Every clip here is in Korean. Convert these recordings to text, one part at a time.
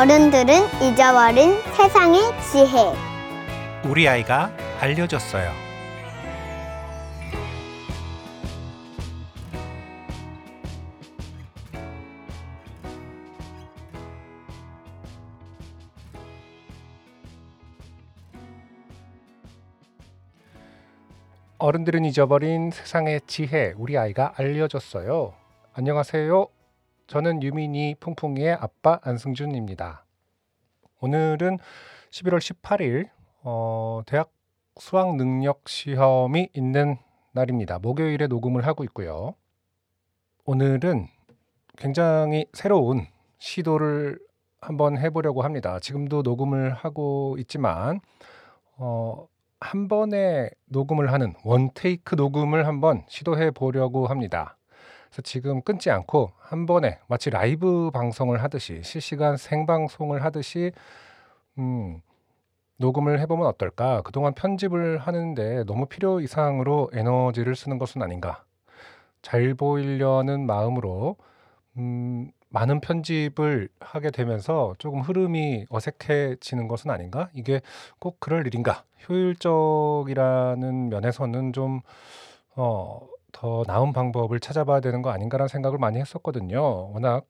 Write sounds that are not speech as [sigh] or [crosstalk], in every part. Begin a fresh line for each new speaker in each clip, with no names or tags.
어른들은 잊어버린 세상의 지혜.
우리 아이가 알려줬어요. 어른들은 잊어버린 세상의 지혜 우리 아이가 알려줬어요. 안녕하세요. 저는 유민이 풍풍이의 아빠 안승준입니다. 오늘은 11월 18일 어, 대학 수학 능력 시험이 있는 날입니다. 목요일에 녹음을 하고 있고요. 오늘은 굉장히 새로운 시도를 한번 해보려고 합니다. 지금도 녹음을 하고 있지만 어, 한 번에 녹음을 하는 원테이크 녹음을 한번 시도해 보려고 합니다. 그래서 지금 끊지 않고 한 번에 마치 라이브 방송을 하듯이 실시간 생방송을 하듯이 음, 녹음을 해보면 어떨까? 그동안 편집을 하는데 너무 필요 이상으로 에너지를 쓰는 것은 아닌가? 잘 보이려는 마음으로 음, 많은 편집을 하게 되면서 조금 흐름이 어색해지는 것은 아닌가? 이게 꼭 그럴 일인가? 효율적이라는 면에서는 좀 어, 더 나은 방법을 찾아봐야 되는 거 아닌가라는 생각을 많이 했었거든요. 워낙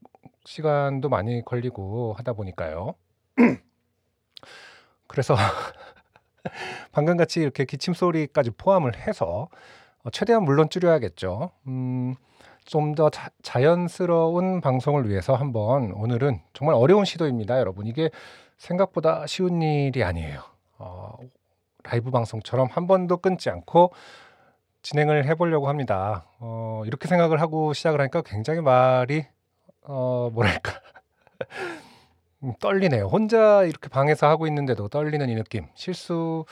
시간도 많이 걸리고 하다 보니까요. [clears throat] 그래서 [laughs] 방금 같이 이렇게 기침 소리까지 포함을 해서 어, 최대한 물론 줄여야겠죠. 음, 좀 더 자연스러운 방송을 위해서 한번 오늘은 정말 어려운 시도입니다, 여러분. 이게 생각보다 쉬운 일이 아니에요. 어, 라이브 방송처럼 한 번도 끊지 않고 진행을 해보려고 합니다. 어, 이렇게 생각을 하고 시작을 하니까 굉장히 말이 어, 뭐랄까 [laughs] 음, 떨리네요. 혼자 이렇게 방에서 하고 있는데도 떨리는 이 느낌. 실수를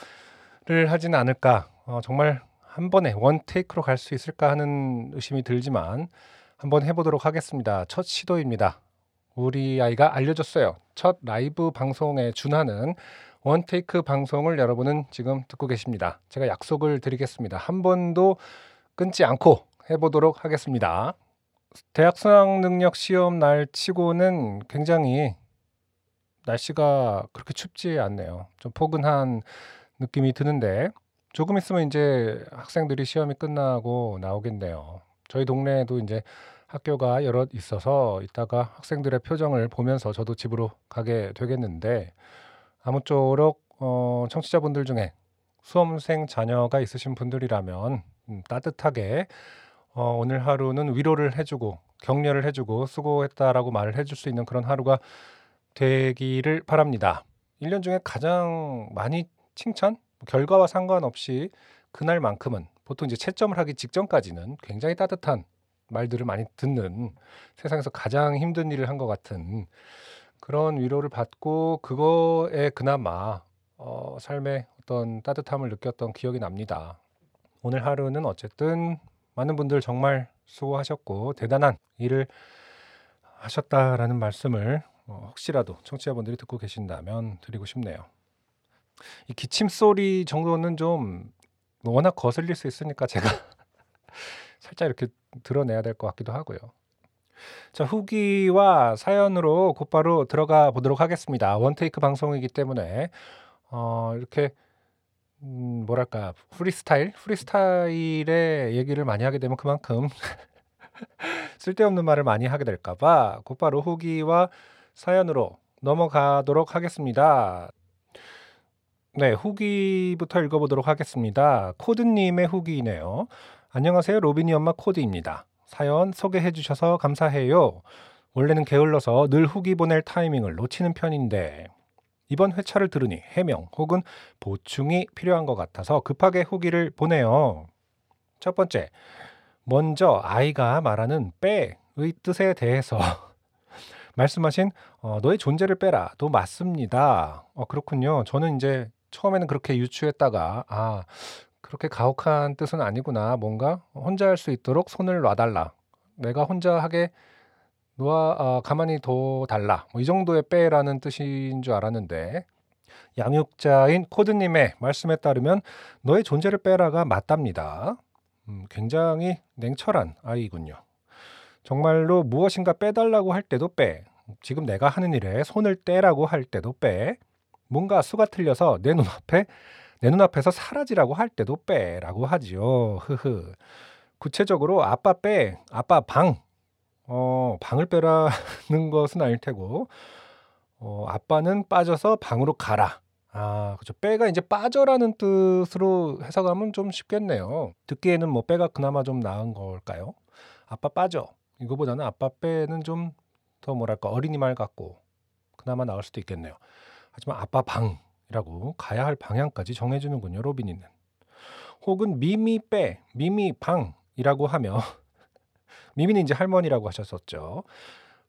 하지는 않을까. 어, 정말 한 번에 원 테이크로 갈 수 있을까 하는 의심이 들지만 한번 해보도록 하겠습니다. 첫 시도입니다. 우리 아이가 알려줬어요. 첫 라이브 방송에 준하는 원 테이크 방송을 여러분은 지금 듣고 계십니다. 제가 약속을 드리겠습니다. 한 번도 끊지 않고 해보도록 하겠습니다. 대학 수학 능력 시험 날 치고는 굉장히 날씨가 그렇게 춥지 않네요. 좀 포근한 느낌이 드는데 조금 있으면 이제 학생들이 시험이 끝나고 나오겠네요. 저희 동네에도 이제 학교가 여러 있어서 이따가 학생들의 표정을 보면서 저도 집으로 가게 되겠는데 아무쪼록 어, 청취자분들 중에 수험생 자녀가 있으신 분들이라면 음, 따뜻하게 어, 오늘 하루는 위로를 해주고 격려를 해주고 수고했다라고 말을 해줄 수 있는 그런 하루가 되기를 바랍니다. 1년 중에 가장 많이 칭찬, 결과와 상관없이 그날만큼은 보통 이제 채점을 하기 직전까지는 굉장히 따뜻한 말들을 많이 듣는 세상에서 가장 힘든 일을 한 것 같은 그런 위로를 받고 그거에 그나마 어, 삶의 어떤 따뜻함을 느꼈던 기억이 납니다. 오늘 하루는 어쨌든 많은 분들 정말 수고하셨고 대단한 일을 하셨다라는 말씀을 어, 혹시라도 청취자분들이 듣고 계신다면 드리고 싶네요. 이 기침 소리 정도는 좀 워낙 거슬릴 수 있으니까 제가 [laughs] 살짝 이렇게 드러내야 될 것 같기도 하고요. 자, 후기와 사연으로 곧바로 들어가 보도록 하겠습니다. 원테이크 방송이기 때문에 어, 이렇게 음, 뭐랄까 프리스타일, 프리스타일의 얘기를 많이 하게 되면 그만큼 [laughs] 쓸데없는 말을 많이 하게 될까봐 곧바로 후기와 사연으로 넘어가도록 하겠습니다. 네, 후기부터 읽어보도록 하겠습니다. 코드님의 후기이네요. 안녕하세요. 로빈이 엄마 코드입니다. 사연 소개해 주셔서 감사해요. 원래는 게을러서 늘 후기 보낼 타이밍을 놓치는 편인데 이번 회차를 들으니 해명 혹은 보충이 필요한 것 같아서 급하게 후기를 보내요. 첫 번째, 먼저 아이가 말하는 빼의 뜻에 대해서 [laughs] 말씀하신 어, 너의 존재를 빼라도 맞습니다. 어, 그렇군요. 저는 이제 처음에는 그렇게 유추했다가 아 그렇게 가혹한 뜻은 아니구나. 뭔가 혼자 할 수 있도록 손을 놔달라. 내가 혼자 하게 놓아 아, 가만히 둬 달라. 뭐 이 정도의 빼라는 뜻인 줄 알았는데 양육자인 코드님의 말씀에 따르면 너의 존재를 빼라가 맞답니다. 음, 굉장히 냉철한 아이군요. 정말로 무엇인가 빼달라고 할 때도 빼. 지금 내가 하는 일에 손을 떼라고 할 때도 빼. 뭔가 수가 틀려서 내 눈앞에 내 눈앞에서 사라지라고 할 때도 빼라고 하지요. 흐흐. 구체적으로 아빠 빼, 아빠 방. 어, 방을 빼라는 [laughs] 것은 아닐 테고, 어, 아빠는 빠져서 방으로 가라. 아, 그죠. 빼가 이제 빠져라는 뜻으로 해석하면 좀 쉽겠네요. 듣기에는 뭐 빼가 그나마 좀 나은 걸까요? 아빠 빠져. 이거보다는 아빠 빼는 좀 더 뭐랄까 어린이 말 같고 그나마 나을 수도 있겠네요. 하지만 아빠 방 이라고 가야 할 방향까지 정해주는군요. 로빈이는. 혹은 미미 빼, 미미 방이라고 하며 [laughs] 미미는 이제 할머니라고 하셨었죠.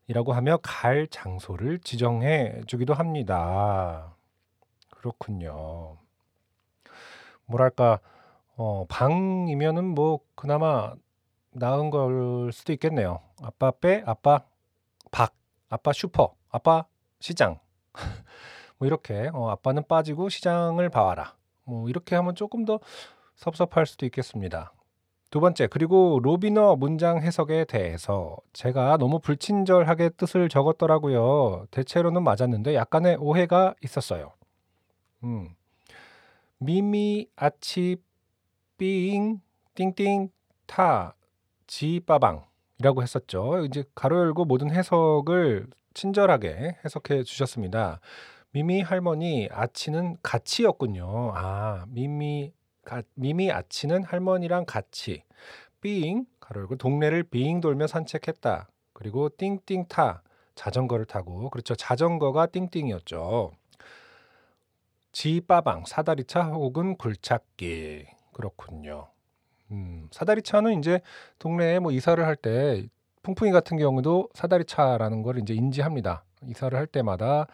이라고 하며 갈 장소를 지정해 주기도 합니다. 그렇군요. 뭐랄까 어, 방이면은 뭐 그나마 나은 걸 수도 있겠네요. 아빠 빼, 아빠 박, 아빠 슈퍼, 아빠 시장. [laughs] 뭐 이렇게 어, 아빠는 빠지고 시장을 봐와라. 뭐 이렇게 하면 조금 더 섭섭할 수도 있겠습니다. 두 번째, 그리고 로비너 문장 해석에 대해서 제가 너무 불친절하게 뜻을 적었더라고요. 대체로는 맞았는데 약간의 오해가 있었어요. 음. 미미 아치 삥 띵띵 타 지빠방이라고 했었죠. 이제 괄호 열고 모든 해석을 친절하게 해석해 주셨습니다. 미미 할머니 아치는 같이였군요. 아, 미미 가, 미미 아치는 할머니랑 같이 삥 괄호 열고 동네를 빙 돌며 산책했다. 그리고 띵띵 타 자전거를 타고 그렇죠. 자전거가 띵띵이었죠. 지빠방 사다리차 혹은 굴착기 그렇군요. 음, 사다리차는 이제 동네에 뭐 이사를 할 때 풍풍이 같은 경우도 사다리차라는 걸 이제 인지합니다. 이사를 할 때마다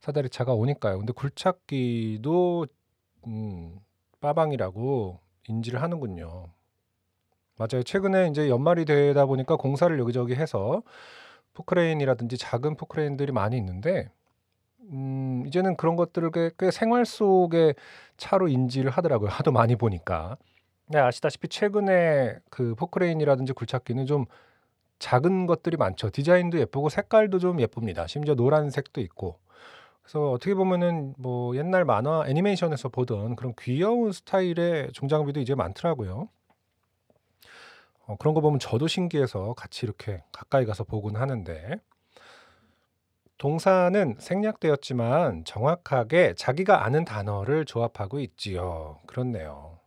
사다리 차가 오니까요. 근데 굴착기도 음, 빠방이라고 인지를 하는군요. 맞아요. 최근에 이제 연말이 되다 보니까 공사를 여기저기 해서 포크레인이라든지 작은 포크레인들이 많이 있는데 음, 이제는 그런 것들을 꽤, 꽤 생활 속의 차로 인지를 하더라고요. 하도 많이 보니까. 네, 아시다시피 최근에 그 포크레인이라든지 굴착기는 좀 작은 것들이 많죠. 디자인도 예쁘고 색깔도 좀 예쁩니다. 심지어 노란색도 있고. 그래서 어떻게 보면은 뭐 옛날 만화 애니메이션에서 보던 그런 귀여운 스타일의 중장비도 이제 많더라고요. 어, 그런 거 보면 저도 신기해서 같이 이렇게 가까이 가서 보곤 하는데 동사는 생략되었지만 정확하게 자기가 아는 단어를 조합하고 있지요. 그렇네요.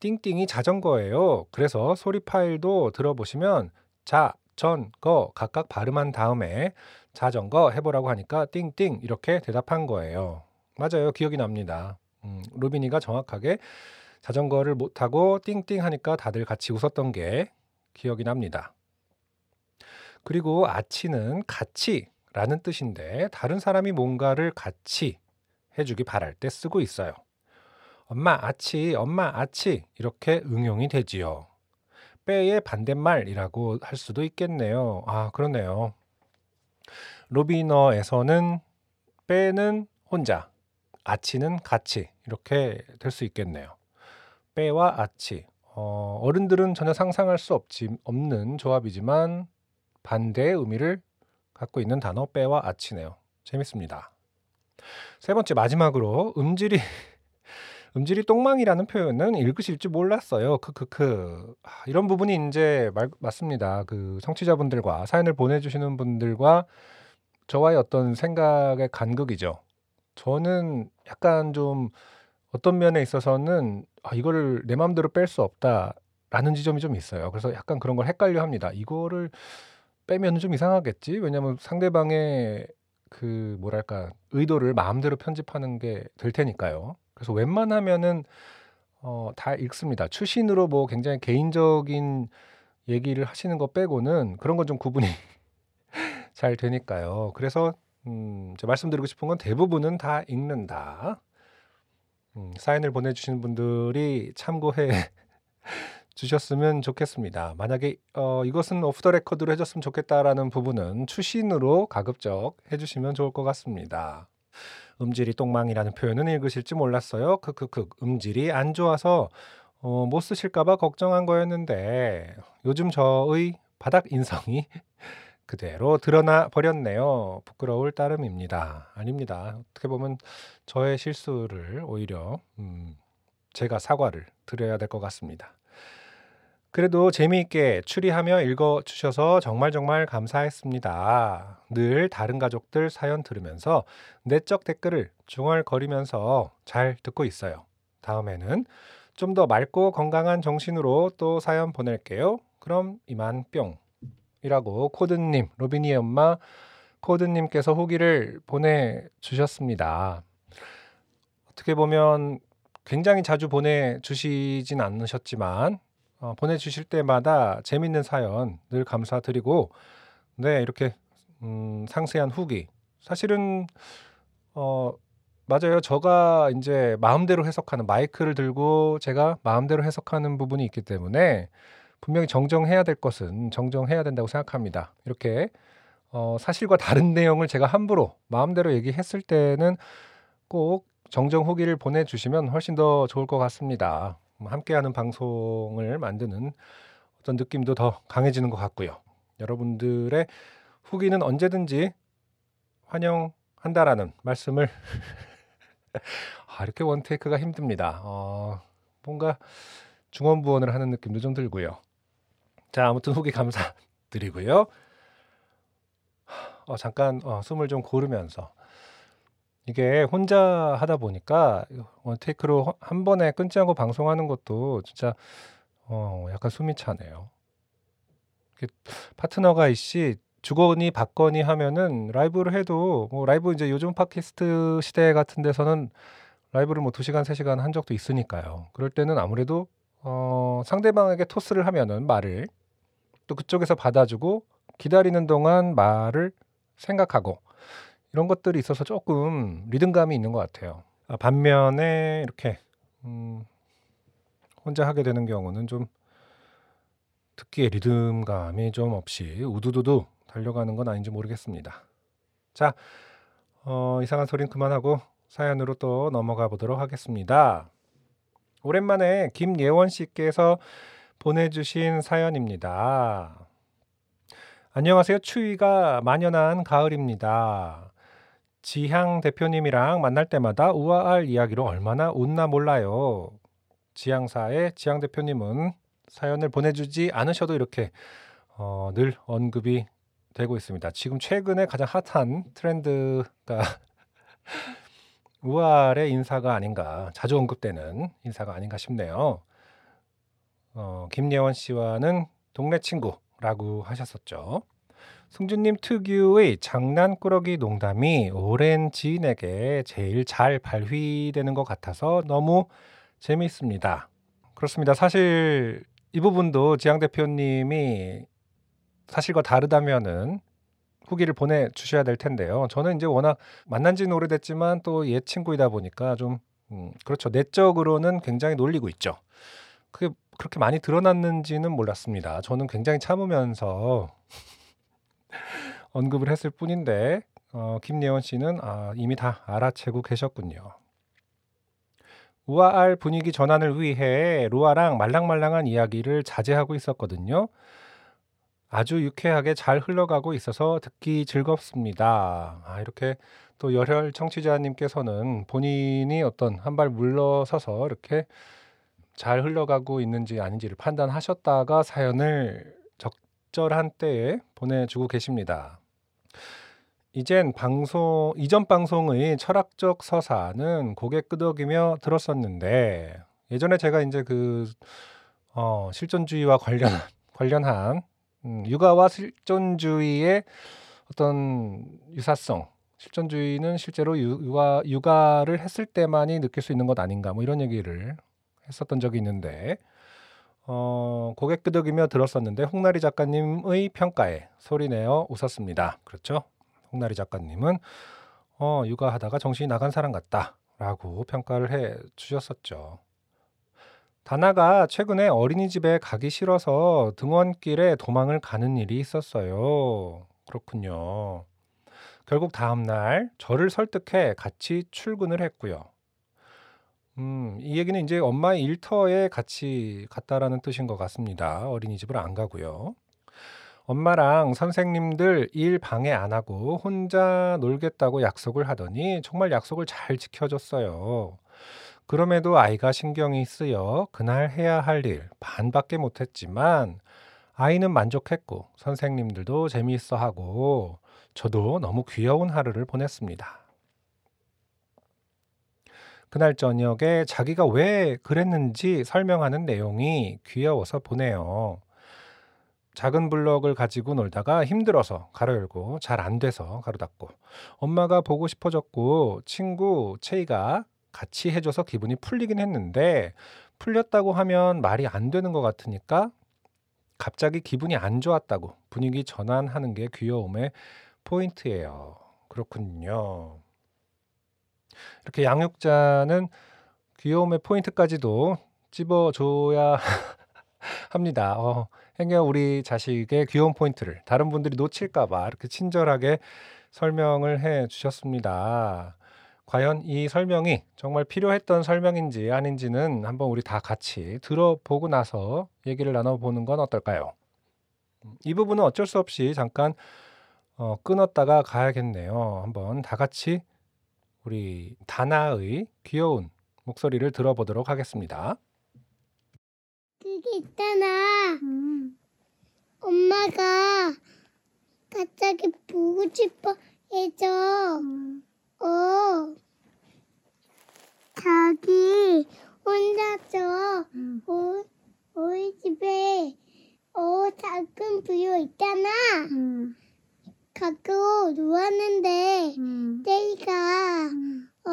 띵띵이 자전거예요. 그래서 소리 파일도 들어보시면 자, 전, 거 각각 발음한 다음에 자전거 해보라고 하니까 띵띵 이렇게 대답한 거예요. 맞아요. 기억이 납니다. 음, 루빈이가 정확하게 자전거를 못 타고 띵띵 하니까 다들 같이 웃었던 게 기억이 납니다. 그리고 아치는 같이 라는 뜻인데 다른 사람이 뭔가를 같이 해주기 바랄 때 쓰고 있어요. 엄마 아치, 엄마 아치 이렇게 응용이 되지요. 빼의 반대말이라고 할 수도 있겠네요. 아, 그러네요. 로비너에서는 빼는 혼자, 아치는 같이 이렇게 될 수 있겠네요. 빼와 아치. 어, 어른들은 전혀 상상할 수 없지, 없는 조합이지만 반대의 의미를 갖고 있는 단어 빼와 아치네요. 재밌습니다. 세 번째 마지막으로 음질이 음질이 똥망이라는 표현은 읽으실 줄 몰랐어요. 크크크. 아, 이런 부분이 인제 말 맞습니다. 그 청취자분들과 사연을 보내주시는 분들과 저와의 어떤 생각의 간극이죠. 저는 약간 좀 어떤 면에 있어서는 '아 이거를 내 맘대로 뺄 수 없다.'라는 지점이 좀 있어요. 그래서 약간 그런 걸 헷갈려 합니다. '이거를 빼면은 좀 이상하겠지?' 왜냐면 상대방의 그 뭐랄까 의도를 마음대로 편집하는 게 될 테니까요. 그래서 웬만하면은 어, 다 읽습니다. 추신으로 뭐 굉장히 개인적인 얘기를 하시는 거 빼고는 그런 건 좀 구분이 [laughs] 잘 되니까요. 그래서 음, 말씀드리고 싶은 건 대부분은 다 읽는다. 음, 사연을 보내주시는 분들이 참고해 [laughs] 주셨으면 좋겠습니다. 만약에 어, 이것은 오프 더 레코드로 해줬으면 좋겠다라는 부분은 추신으로 가급적 해주시면 좋을 것 같습니다. 음질이 똥망이라는 표현은 읽으실지 몰랐어요. 크크크. 음질이 안 좋아서 어, 못 쓰실까봐 걱정한 거였는데 요즘 저의 바닥 인성이 [laughs] 그대로 드러나 버렸네요. 부끄러울 따름입니다. 아닙니다. 어떻게 보면 저의 실수를 오히려 음, 제가 사과를 드려야 될 것 같습니다. 그래도 재미있게 추리하며 읽어주셔서 정말 정말 감사했습니다. 늘 다른 가족들 사연 들으면서 내적 댓글을 중얼거리면서 잘 듣고 있어요. 다음에는 좀 더 맑고 건강한 정신으로 또 사연 보낼게요. 그럼 이만 뿅. 이라고 코드님, 로비니의 엄마 코드님께서 후기를 보내주셨습니다. 어떻게 보면 굉장히 자주 보내주시진 않으셨지만 어, 보내주실 때마다 재밌는 사연 늘 감사드리고 네 이렇게 음, 상세한 후기 사실은 어, 맞아요. 저가 이제 마음대로 해석하는 마이크를 들고 제가 마음대로 해석하는 부분이 있기 때문에 분명히 정정해야 될 것은 정정해야 된다고 생각합니다. 이렇게 어, 사실과 다른 내용을 제가 함부로 마음대로 얘기했을 때는 꼭 정정 후기를 보내주시면 훨씬 더 좋을 것 같습니다. 함께하는 방송을 만드는 어떤 느낌도 더 강해지는 것 같고요. 여러분들의 후기는 언제든지 환영한다라는 말씀을 [laughs] 아, 이렇게 원테이크가 힘듭니다. 어, 뭔가 중원부원을 하는 느낌도 좀 들고요. 자, 아무튼 후기 감사드리고요. 어, 잠깐 어, 숨을 좀 고르면서 이게 혼자 하다 보니까 원테이크로 한 번에 끊지 않고 방송하는 것도 진짜 어, 약간 숨이 차네요. 파트너가 있이 주거니 받거니 하면은 라이브를 해도 뭐 라이브 이제 요즘 팟캐스트 시대 같은 데서는 라이브를 뭐 2시간, 3시간 한 적도 있으니까요. 그럴 때는 아무래도 어, 상대방에게 토스를 하면은 말을 또 그쪽에서 받아주고 기다리는 동안 말을 생각하고 이런 것들이 있어서 조금 리듬감이 있는 것 같아요. 아, 반면에 이렇게 음, 혼자 하게 되는 경우는 좀 듣기에 리듬감이 좀 없이 우두두두 달려가는 건 아닌지 모르겠습니다. 자, 어, 이상한 소린 그만하고 사연으로 또 넘어가 보도록 하겠습니다. 오랜만에 김예원 씨께서 보내주신 사연입니다. 안녕하세요. 추위가 만연한 가을입니다. 지향 대표님이랑 만날 때마다 우아할 이야기로 얼마나 웃나 몰라요. 지향사의 지향 대표님은 사연을 보내주지 않으셔도 이렇게 어, 늘 언급이 되고 있습니다. 지금 최근에 가장 핫한 트렌드가 [laughs] 우아의 인사가 아닌가, 자주 언급되는 인사가 아닌가 싶네요. 어, 김예원 씨와는 동네 친구라고 하셨었죠. 승준님 특유의 장난꾸러기 농담이 오랜 지인에게 제일 잘 발휘되는 것 같아서 너무 재미있습니다. 그렇습니다. 사실 이 부분도 지향 대표님이 사실과 다르다면은 후기를 보내 주셔야 될 텐데요. 저는 이제 워낙 만난 지는 오래됐지만 또 옛 친구이다 보니까 좀 음, 그렇죠. 내적으로는 굉장히 놀리고 있죠. 그게 그렇게 많이 드러났는지는 몰랐습니다. 저는 굉장히 참으면서 [laughs] 언급을 했을 뿐인데 어, 김예원 씨는 아, 이미 다 알아채고 계셨군요. 우아할 분위기 전환을 위해 루아랑 말랑말랑한 이야기를 자제하고 있었거든요. 아주 유쾌하게 잘 흘러가고 있어서 듣기 즐겁습니다. 아, 이렇게 또 열혈 청취자님께서는 본인이 어떤 한 발 물러서서 이렇게 잘 흘러가고 있는지 아닌지를 판단하셨다가 사연을 적절한 때에 보내주고 계십니다. 이젠 방송 이전 방송의 철학적 서사는 고개 끄덕이며 들었었는데 예전에 제가 이제 그 어, 실존주의와 관련 [laughs] 관련한 음, 육아와 실존주의의 어떤 유사성, 실존주의는 실제로 육아 육아를 했을 때만이 느낄 수 있는 것 아닌가 뭐 이런 얘기를 했었던 적이 있는데 어, 고개 끄덕이며 들었었는데 홍나리 작가님의 평가에 소리내어 웃었습니다. 그렇죠? 홍나리 작가님은 어, 육아하다가 정신이 나간 사람 같다라고 평가를 해 주셨었죠. 다나가 최근에 어린이집에 가기 싫어서 등원길에 도망을 가는 일이 있었어요. 그렇군요. 결국 다음날 저를 설득해 같이 출근을 했고요. 음, 이 얘기는 이제 엄마의 일터에 같이 갔다라는 뜻인 것 같습니다. 어린이집을 안 가고요. 엄마랑 선생님들 일 방해 안 하고 혼자 놀겠다고 약속을 하더니 정말 약속을 잘 지켜줬어요. 그럼에도 아이가 신경이 쓰여 그날 해야 할 일 반밖에 못했지만 아이는 만족했고 선생님들도 재미있어 하고 저도 너무 귀여운 하루를 보냈습니다. 그날 저녁에 자기가 왜 그랬는지 설명하는 내용이 귀여워서 보내요. 작은 블럭을 가지고 놀다가 힘들어서 가로 열고 잘 안 돼서 가로 닫고 엄마가 보고 싶어졌고 친구 채이가 같이 해줘서 기분이 풀리긴 했는데 풀렸다고 하면 말이 안 되는 것 같으니까 갑자기 기분이 안 좋았다고 분위기 전환하는 게 귀여움의 포인트예요. 그렇군요. 이렇게 양육자는 귀여움의 포인트까지도 찝어줘야 [laughs] 합니다. 어, 행여 우리 자식의 귀여운 포인트를 다른 분들이 놓칠까봐 이렇게 친절하게 설명을 해 주셨습니다. 과연 이 설명이 정말 필요했던 설명인지 아닌지는 한번 우리 다 같이 들어보고 나서 얘기를 나눠보는 건 어떨까요? 음, 이 부분은 어쩔 수 없이 잠깐 어, 끊었다가 가야겠네요. 한번 다 같이 우리 다나의 귀여운 목소리를 들어보도록 하겠습니다.
그게 있잖아.
음,
엄마가 갑자기 보고 싶어 해서
음,
어. 자기 혼자서
음,
어, 우리 집에 어 작은 부여 있잖아.
음,
갖고 누웠는데
음,
제이가
음,
어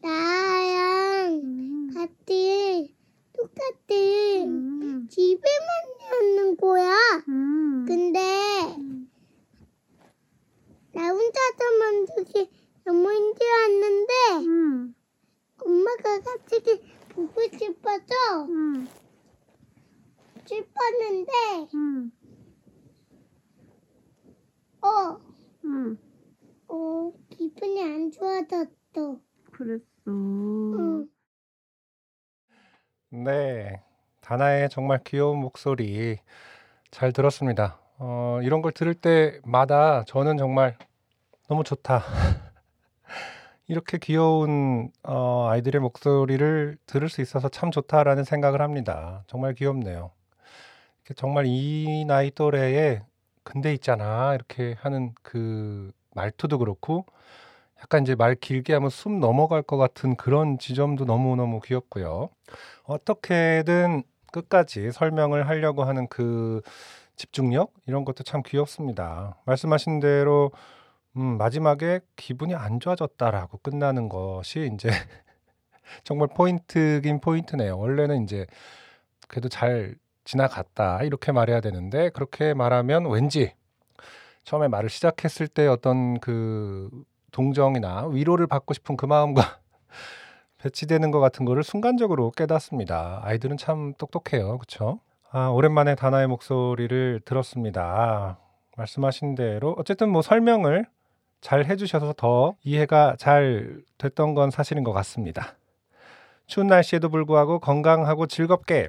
나랑
음,
같이 똑같은
음,
집에만 있는 거야.
음,
근데
음,
나 혼자서 만들기 너무 힘들었는데
음,
엄마가 갑자기 보고 싶어서
음,
싶었는데
음,
어,
음.
어 기분이 안 좋아졌어.
그랬어.
응.
네. 다나의 정말 귀여운 목소리 잘 들었습니다. 어, 이런 걸 들을 때마다 저는 정말 너무 좋다. [laughs] 이렇게 귀여운 어, 아이들의 목소리를 들을 수 있어서 참 좋다라는 생각을 합니다. 정말 귀엽네요. 정말 이 나이 또래에 근데 있잖아 이렇게 하는 그 말투도 그렇고 약간 이제 말 길게 하면 숨 넘어갈 것 같은 그런 지점도 너무너무 귀엽고요. 어떻게든 끝까지 설명을 하려고 하는 그 집중력 이런 것도 참 귀엽습니다. 말씀하신 대로 음, 마지막에 기분이 안 좋아졌다라고 끝나는 것이 이제 [laughs] 정말 포인트긴 포인트네요. 원래는 이제 그래도 잘 지나갔다 이렇게 말해야 되는데 그렇게 말하면 왠지 처음에 말을 시작했을 때 어떤 그 동정이나 위로를 받고 싶은 그 마음과 [laughs] 배치되는 것 같은 거를 순간적으로 깨닫습니다. 아이들은 참 똑똑해요. 그렇죠? 아, 오랜만에 다나의 목소리를 들었습니다. 말씀하신 대로 어쨌든 뭐 설명을 잘 해주셔서 더 이해가 잘 됐던 건 사실인 것 같습니다. 추운 날씨에도 불구하고 건강하고 즐겁게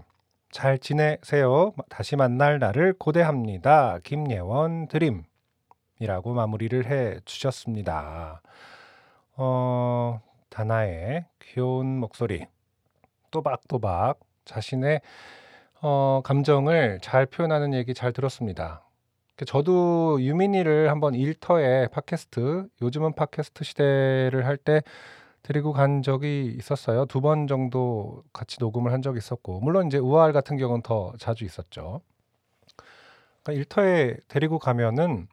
잘 지내세요. 다시 만날 날을 고대합니다. 김예원 드림이라고 마무리를 해 주셨습니다. 어, 다나의 귀여운 목소리, 또박또박 자신의 어, 감정을 잘 표현하는 얘기 잘 들었습니다. 그 저도 유민이를 한번 일터에 팟캐스트, 요즘은 팟캐스트 시대를 할때 데리고 간 적이 있었어요. 두 번 정도 같이 녹음을 한 적이 있었고, 물론 이제 우아할 같은 경우는 더 자주 있었죠. 그러니까 일터에 데리고 가면은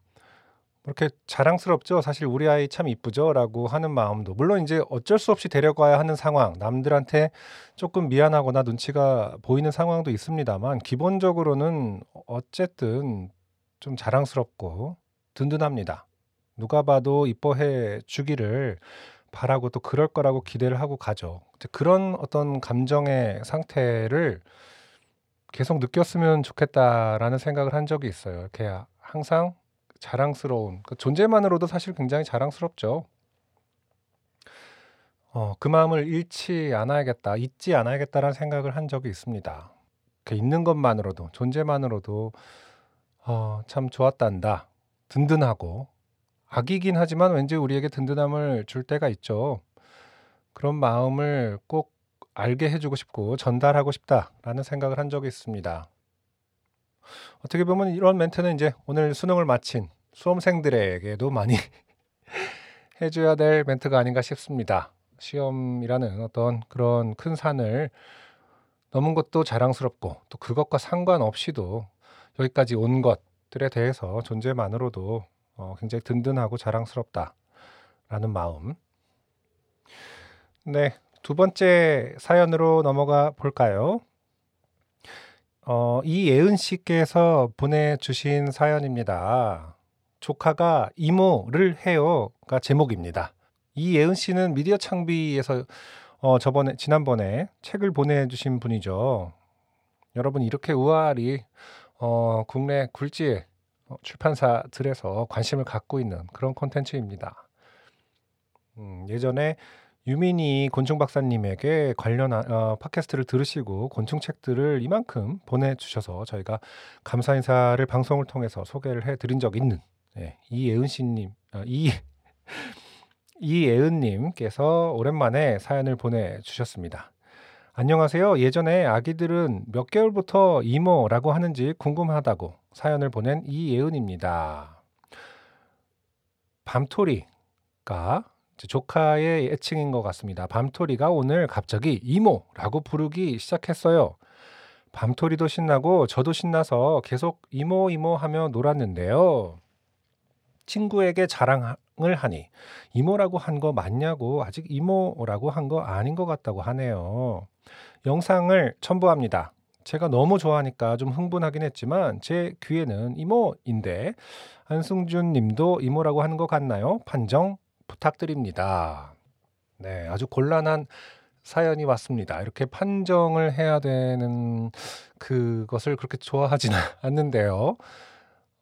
이렇게 자랑스럽죠. 사실 우리 아이 참 이쁘죠라고 하는 마음도 물론 이제 어쩔 수 없이 데려가야 하는 상황, 남들한테 조금 미안하거나 눈치가 보이는 상황도 있습니다만 기본적으로는 어쨌든 좀 자랑스럽고 든든합니다. 누가 봐도 이뻐해 주기를 바라고 또 그럴 거라고 기대를 하고 가죠. 그런 어떤 감정의 상태를 계속 느꼈으면 좋겠다라는 생각을 한 적이 있어요. 이렇게 항상 자랑스러운 그 존재만으로도 사실 굉장히 자랑스럽죠. 어, 그 마음을 잃지 않아야겠다, 잊지 않아야겠다라는 생각을 한 적이 있습니다. 그 있는 것만으로도 존재만으로도 어, 참 좋았단다. 든든하고 아기긴 하지만 왠지 우리에게 든든함을 줄 때가 있죠. 그런 마음을 꼭 알게 해주고 싶고 전달하고 싶다라는 생각을 한 적이 있습니다. 어떻게 보면 이런 멘트는 이제 오늘 수능을 마친 수험생들에게도 많이 [laughs] 해줘야 될 멘트가 아닌가 싶습니다. 시험이라는 어떤 그런 큰 산을 넘은 것도 자랑스럽고 또 그것과 상관없이도 여기까지 온 것들에 대해서 존재만으로도 어, 굉장히 든든하고 자랑스럽다라는 마음. 네, 두 번째 사연으로 넘어가 볼까요? 어, 이예은 씨께서 보내주신 사연입니다. 조카가 이모를 해요가 제목입니다. 이예은 씨는 미디어 창비에서 어, 저번에 지난번에 책을 보내주신 분이죠. 여러분 이렇게 우아리 어, 국내 굴지 어, 출판사들에서 관심을 갖고 있는 그런 콘텐츠입니다. 음, 예전에 유민이 곤충 박사님에게 관련한 어, 팟캐스트를 들으시고 곤충 책들을 이만큼 보내주셔서 저희가 감사 인사를 방송을 통해서 소개를 해드린 적 있는 예, 이예은 씨님, 아, 이 [laughs] 이예은님께서 오랜만에 사연을 보내주셨습니다. 안녕하세요. 예전에 아기들은 몇 개월부터 이모라고 하는지 궁금하다고 사연을 보낸 이예은입니다. 밤토리가 조카의 애칭인 것 같습니다. 밤토리가 오늘 갑자기 이모라고 부르기 시작했어요. 밤토리도 신나고 저도 신나서 계속 이모 이모 하며 놀았는데요. 친구에게 자랑을 하니 이모라고 한 거 맞냐고 아직 이모라고 한 거 아닌 것 같다고 하네요. 영상을 첨부합니다. 제가 너무 좋아하니까 좀 흥분하긴 했지만 제 귀에는 이모인데 안승준 님도 이모라고 하는 것 같나요? 판정 부탁드립니다. 네, 아주 곤란한 사연이 왔습니다. 이렇게 판정을 해야 되는 그것을 그렇게 좋아하지는 [laughs] 않는데요.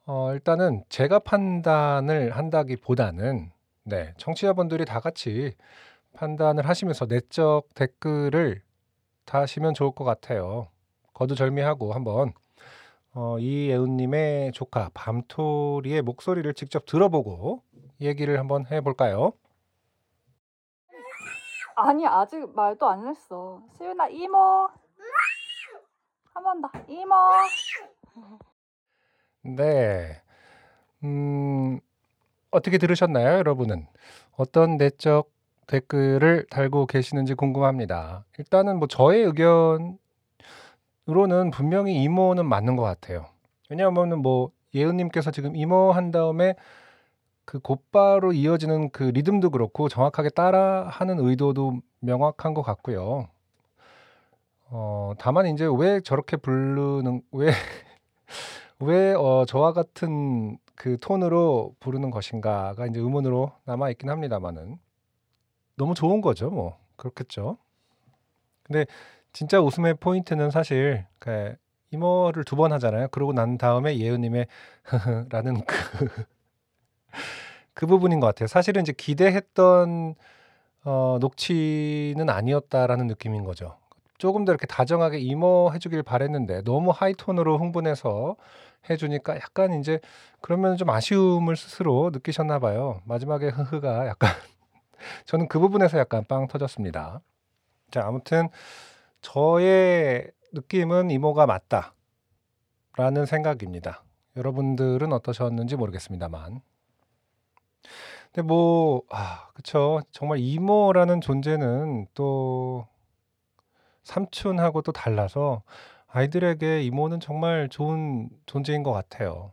어, 일단은 제가 판단을 한다기보다는 네, 청취자분들이 다 같이 판단을 하시면서 내적 댓글을 다시면 좋을 것 같아요. 거두절미하고 한번 어, 이예은님의 조카 밤토리의 목소리를 직접 들어보고 얘기를 한번 해볼까요?
아니 아직 말도 안 했어. 시윤아 이모. 한 번 더. 이모.
네. 음, 어떻게 들으셨나요, 여러분은? 어떤 내적 댓글을 달고 계시는지 궁금합니다. 일단은 뭐 저의 의견으 로는 분명히 이모는 맞는 것 같아요. 왜냐하면은 뭐 예은님께서 지금 이모 한 다음에 그 곧바로 이어지는 그 리듬도 그렇고 정확하게 따라하는 의도도 명확한 것 같고요. 어, 다만 이제 왜 저렇게 부르는 왜 [laughs] 왜 어, 저와 같은 그 톤으로 부르는 것인가가 이제 의문으로 남아 있긴 합니다만은 너무 좋은 거죠, 뭐 그렇겠죠. 근데 진짜 웃음의 포인트는 사실 그 이모를 두 번 하잖아요. 그러고 난 다음에 예은님의 [laughs] 라는 그, 그 부분인 것 같아요. 사실은 이제 기대했던 어, 녹취는 아니었다라는 느낌인 거죠. 조금 더 이렇게 다정하게 이모 해주길 바랬는데 너무 하이톤으로 흥분해서 해주니까 약간 이제 그러면 좀 아쉬움을 스스로 느끼셨나 봐요. 마지막에 흐흐가 약간 [laughs] 저는 그 부분에서 약간 빵 터졌습니다. 자, 아무튼 저의 느낌은 이모가 맞다라는 생각입니다. 여러분들은 어떠셨는지 모르겠습니다만. 근데 뭐, 아, 그쵸. 정말 이모라는 존재는 또 삼촌하고 또 달라서 아이들에게 이모는 정말 좋은 존재인 것 같아요.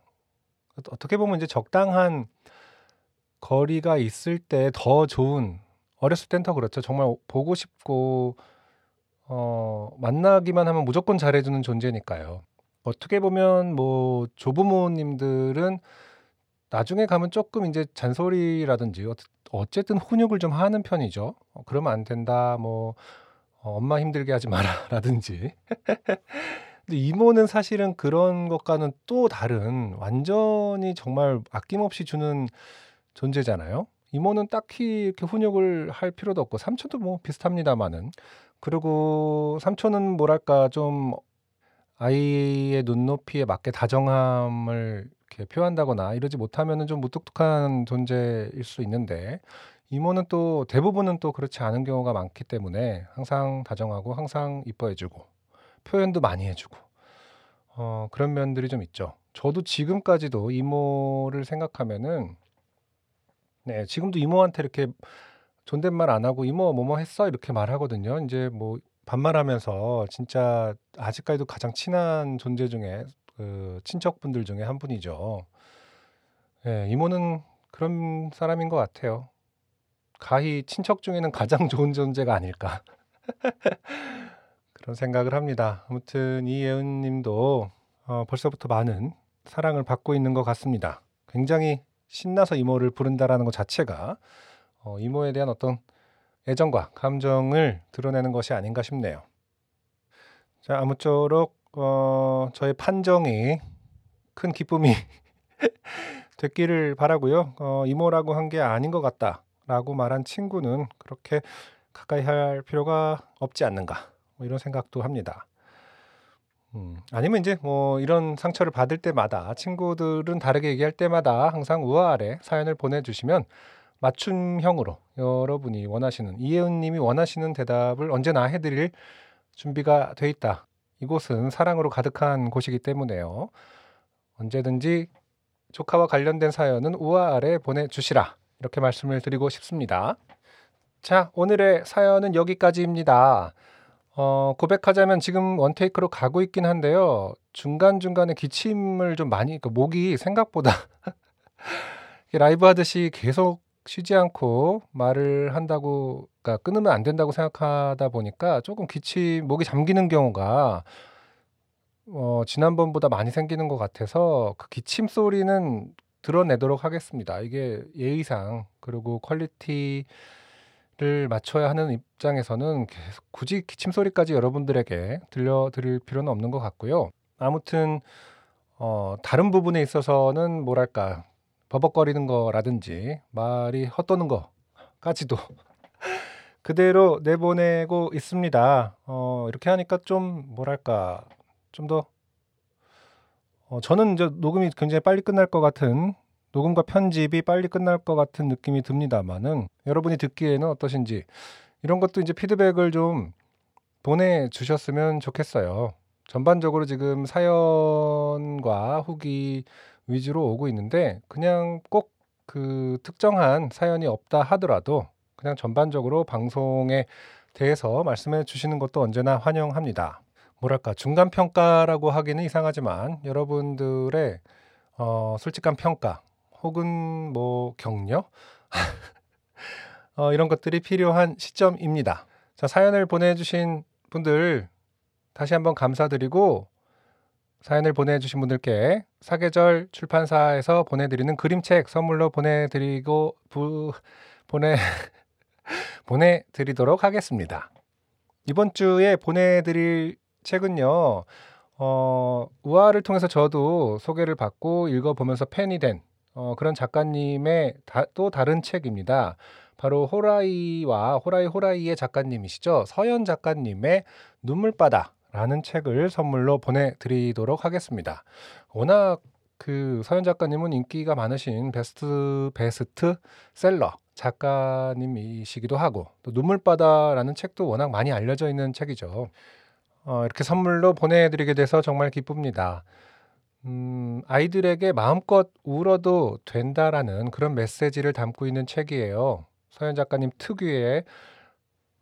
어떻게 보면 이제 적당한 거리가 있을 때 더 좋은 어렸을 땐 더 그렇죠. 정말 보고 싶고 어, 만나기만 하면 무조건 잘해주는 존재니까요. 어떻게 보면 뭐 조부모님들은 나중에 가면 조금 이제 잔소리라든지 어- 어쨌든 훈육을 좀 하는 편이죠. 어, 그러면 안 된다. 뭐 어, 엄마 힘들게 하지 마라라든지. [laughs] 근데 이모는 사실은 그런 것과는 또 다른 완전히 정말 아낌없이 주는 존재잖아요. 이모는 딱히 이렇게 훈육을 할 필요도 없고 삼촌도 뭐 비슷합니다만은 그리고 삼촌은 뭐랄까 좀 아이의 눈높이에 맞게 다정함을 이렇게 표한다거나 이러지 못하면은 좀 무뚝뚝한 존재일 수 있는데 이모는 또 대부분은 또 그렇지 않은 경우가 많기 때문에 항상 다정하고 항상 이뻐해 주고 표현도 많이 해 주고 어 그런 면들이 좀 있죠. 저도 지금까지도 이모를 생각하면은 네 지금도 이모한테 이렇게 존댓말 안 하고 "이모 뭐뭐 했어?" 이렇게 말하거든요. 인제 뭐 반말하면서 진짜 아직까지도 가장 친한 존재 중에 그 친척분들 중에 한 분이죠. 예 이모는 그런 사람인 것 같아요. 가히 친척 중에는 가장 [laughs] 좋은 존재가 아닐까. [laughs] 그런 생각을 합니다. 아무튼 이예은 님도 어 벌써부터 많은 사랑을 받고 있는 것 같습니다. 굉장히 신나서 이모를 부른다라는 것 자체가 어 이모에 대한 어떤 애정과 감정을 드러내는 것이 아닌가 싶네요. 자 아무쪼록 어 저의 판정이 큰 기쁨이 [laughs] 됐기를 바라고요. 어 "이모라고 한 게 아닌 것 같다."라고 말한 친구는 그렇게 가까이 할 필요가 없지 않는가 뭐 이런 생각도 합니다. 음 아니면 인제 뭐 이런 상처를 받을 때마다 친구들은 다르게 얘기할 때마다 항상 우아 아래 사연을 보내주시면 맞춤형으로 여러분이 원하시는 이예은 님이 원하시는 대답을 언제나 해 드릴 준비가 돼 있다. 이곳은 사랑으로 가득한 곳이기 때문에요. 언제든지 조카와 관련된 사연은 우아 아래 보내주시라. 이렇게 말씀을 드리고 싶습니다. 자 오늘의 사연은 여기까지입니다. 어 고백하자면 지금 one take로 가고 있긴 한데요. 중간중간에 기침을 좀 많이 그 목이 생각보다 [laughs] 라이브 하듯이 계속 쉬지 않고 말을 한다고 그러니까 끊으면 안 된다고 생각하다 보니까 쪼금 기침 목이 잠기는 경우가 어 지난번보다 많이 생기는 것 같아서 그 기침 소리는 들어내도록 하겠습니다. 이게 예의상 그리고 퀄리티 를 맞춰야 하는 입장에서는 계속 굳이 기침 소리까지 여러분들에게 들려 드릴 필요는 없는 것 같고요. 아무튼 어 다른 부분에 있어서는 뭐랄까 버벅거리는 거라든지 말이 헛도는 거까지도 [laughs] 그대로 내보내고 있습니다. 어 이렇게 하니까 좀 뭐랄까 좀더 어 저는 인제 녹음이 굉장히 빨리 끝날 것 같은 녹음과 편집이 빨리 끝날 것 같은 느낌이 듭니다마는 여러분이 듣기에는 어떠신지 이런 것도 인제 피드백을 좀 보내주셨으면 좋겠어요. 전반적으로 지금 사연과 후기 위주로 오고 있는데 그냥 꼭 그 특정한 사연이 없다 하더라도 그냥 전반적으로 방송에 대해서 말씀해 주시는 것도 언제나 환영합니다. 뭐랄까 중간 평가라고 하기는 이상하지만 여러분들의 어 솔직한 평가 혹은 뭐 격려 [laughs] 어 이런 것들이 필요한 시점입니다. 자 사연을 보내주신 분들 다시 한번 감사드리고 사연을 보내주신 분들께 사계절 출판사에서 보내드리는 그림책 선물로 보내드리고 부 보내 [laughs] 보내드리도록 하겠습니다. 이번 주에 보내드릴 책은요. 어 우아를 통해서 저도 소개를 받고 읽어보면서 팬이 된 어 그런 작가님의 다 또 다른 책입니다. 바로 호라이와 호라이 호라이의 작가님이시죠. 서연 작가님의 눈물바다라는 책을 선물로 보내드리도록 하겠습니다. 워낙 그 서연 작가님은 인기가 많으신 베스트 베스트 셀러 작가님이시기도 하고 또 눈물바다라는 책도 워낙 많이 알려져 있는 책이죠. 어 이렇게 선물로 보내드리게 돼서 정말 기쁩니다. 음 아이들에게 마음껏 울어도 된다라는 그런 메시지를 담고 있는 책이에요. 서연 작가님 특유의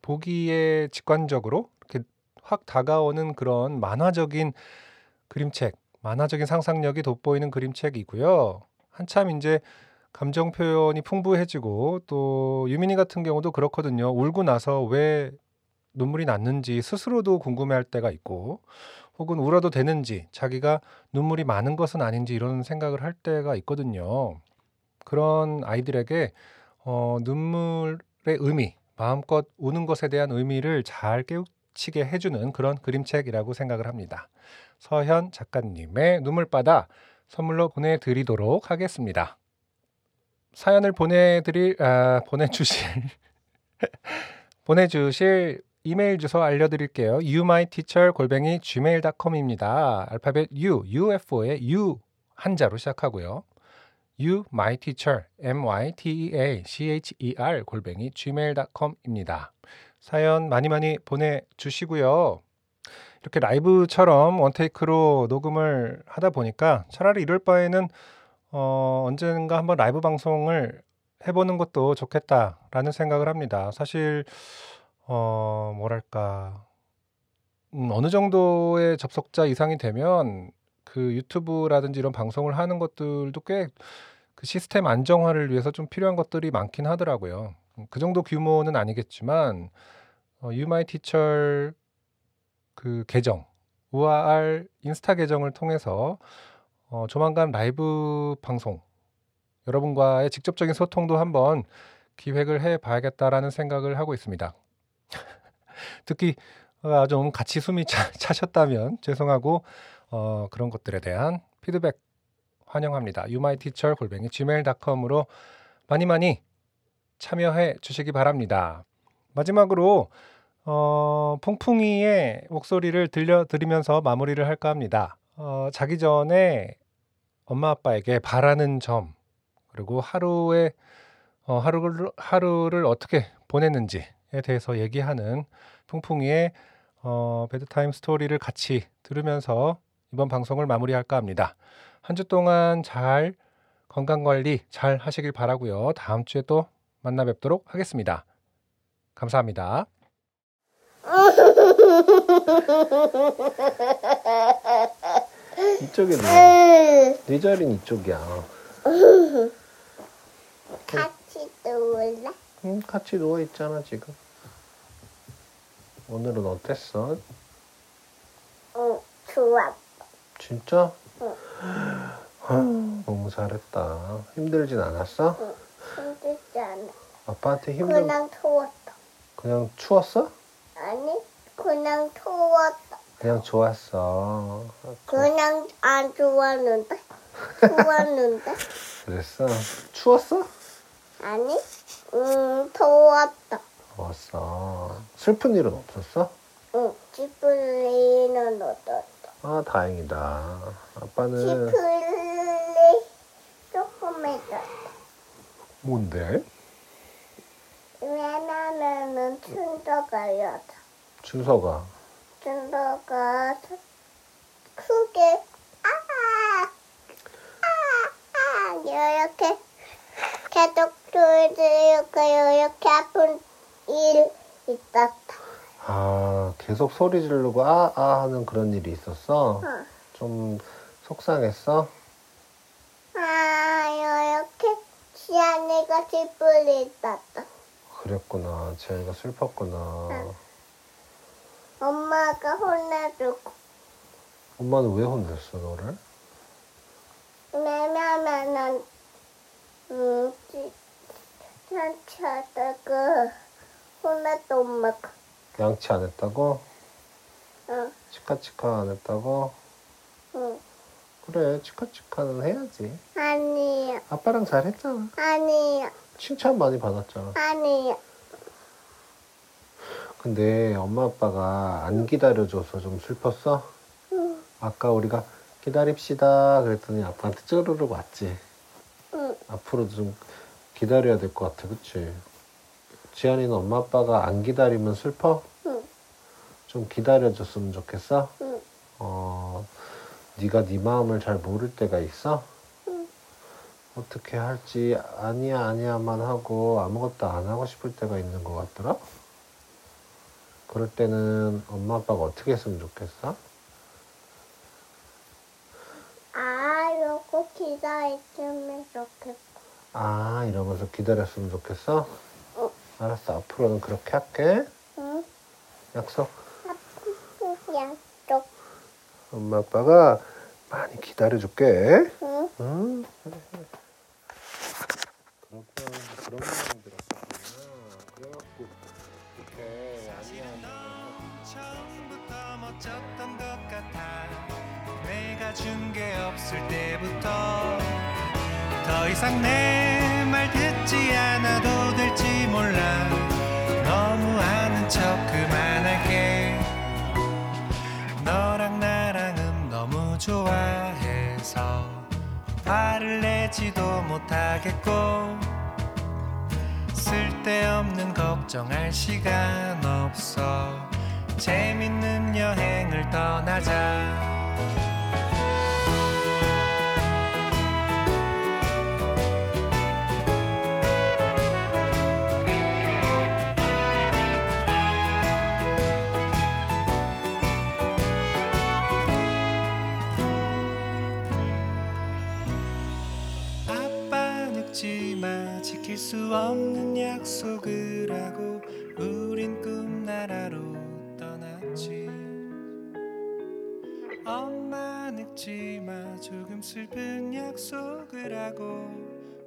보기에 직관적으로 이렇게 확 다가오는 그런 만화적인 그림책, 만화적인 상상력이 돋보이는 그림책이고요. 한참 인제 감정 표현이 풍부해지고 또 유민이 같은 경우도 그렇거든요. 울고 나서 왜 눈물이 났는지 스스로도 궁금해할 때가 있고 혹은 울어도 되는지 자기가 눈물이 많은 것은 아닌지 이런 생각을 할 때가 있거든요. 그런 아이들에게 어 눈물의 의미, 마음껏 우는 것에 대한 의미를 잘 깨우치게 해 주는 그런 그림책이라고 생각을 합니다. 서현 작가님의 눈물바다 선물로 보내드리도록 하겠습니다. 사연을 보내드릴 아 보내주실 [laughs] 보내주실 이메일 주소 알려드릴게요. youmyteacher 골뱅이 gmail.com입니다. 알파벳 U, UFO의 U 한자로 시작하고요. you my teacher m y t e a c h e r 골뱅이 gmail.com입니다. 사연 많이 많이 보내주시고요. 이렇게 라이브처럼 원테이크로 녹음을 하다 보니까 차라리 이럴 바에는 어, 언젠가 한번 라이브 방송을 해보는 것도 좋겠다라는 생각을 합니다. 사실 어, 뭐랄까 음, 어느 정도의 접속자 이상이 되면 그 유튜브라든지 이런 방송을 하는 것들도 꽤 그 시스템 안정화를 위해서 좀 필요한 것들이 많긴 하더라고요. 음, 그 정도 규모는 아니겠지만 어, 유마이 티처 그 계정 우아알 인스타 계정을 통해서 어, 조만간 라이브 방송 여러분과의 직접적인 소통도 한번 기획을 해 봐야겠다라는 생각을 하고 있습니다. 특히 어, 좀 같이 숨이 차, [laughs] 차셨다면 죄송하고 어, 그런 것들에 대한 피드백 환영합니다. 유마이티처 골뱅이 gmail.com으로 많이 많이 참여해 주시기 바랍니다. 마지막으로 어, 풍풍이의 목소리를 들려드리면서 마무리를 할까 합니다. 어, 자기 전에 엄마 아빠에게 바라는 점 그리고 하루에 어, 하루를 하루를 어떻게 보냈는지에 대해서 얘기하는 풍풍이의 어, 베드타임 스토리를 같이 들으면서 이번 방송을 마무리할까 합니다. 한 주 동안 잘 건강 관리 잘 하시길 바라고요. 다음 주에 또 만나 뵙도록 하겠습니다. 감사합니다.
이쪽에 누워. 네 자리는 이쪽이야.
같이 놀래?
응, 같이 누워 있잖아 지금. 오늘은 어땠어?
응, 좋아.
진짜?
응.
아, 너무 잘했다. 힘들진 않았어?
힘들지 않아.
아빠한테 힘들
그냥 추웠어.
그냥 추웠어?
아니, 그냥 추웠어.
그냥 좋았어.
그냥 안 좋았는데? 좋았는데? [laughs]
그랬어? 추웠어?
아니, 음, 더웠다.
좋았어. 슬픈 일은 없었어?
응, 지플리는 어떻다.
아 다행이다. 아빠는
지플리 조금 해줬다.
뭔데?
왜냐면은 여자.
준서가
춘도가 크게 아, 아, 아, 이렇게 계속 돌리고 이렇게 아픈 일 있었다.
아 계속 소리 지르고 아 아 하는 그런 일이 있었어.
응.
좀 속상했어.
아, 이렇게 지안이가 지플리 있었다.
그랬구나. 지아이가 슬펐구나.
응. 엄마가 혼내주고.
엄마는 왜 혼냈어 너를?
왜냐면은 음, 산책하다가 혼냈다 엄마가.
양치 안 했다고?
응,
치카치카 안 했다고?
응.
그래 치카치카는 해야지.
아니야,
아빠랑 잘 했잖아.
아니야,
칭찬 많이 받았잖아.
아니야.
근데 엄마 아빠가 안 기다려줘서 좀 슬펐어?
응,
아까 우리가 기다립시다 그랬더니 아빠한테 쭈르륵 왔지.
응.
앞으로도 좀 기다려야 될 것 같아, 그치? 지안이는 엄마 아빠가 안 기다리면 슬퍼?
응.
좀 기다려줬으면 좋겠어?
응.
어, 네가 네 마음을 잘 모를 때가 있어?
응.
어떻게 할지 아니야 아니야만 하고 아무것도 안 하고 싶을 때가 있는 것 같더라? 그럴 때는 엄마 아빠가 어떻게 했으면 좋겠어?
아, 요거 기다렸으면 좋겠고.
아 이러면서 기다렸으면 좋겠어?
응.
알았어 앞으로는 그렇게 할게
응?
약속
쪽.
엄마 아빠가 많이 기다려줄게
응?
응? 그렇구나 그런 들었구나 그래갖고 이렇게 아니야
처음부터 멋졌던 것 같아 내가 준 게 없을 때부터 더 이상 내
내지도 못하겠고 쓸데없는 걱정할 시간 없어. 재밌는 여행을 떠나자 수 없는 약속을 하고 우린 꿈나라로 떠났지. 엄마 늙지 마 조금 슬픈 약속을 하고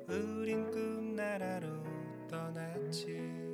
우린 꿈나라로 떠났지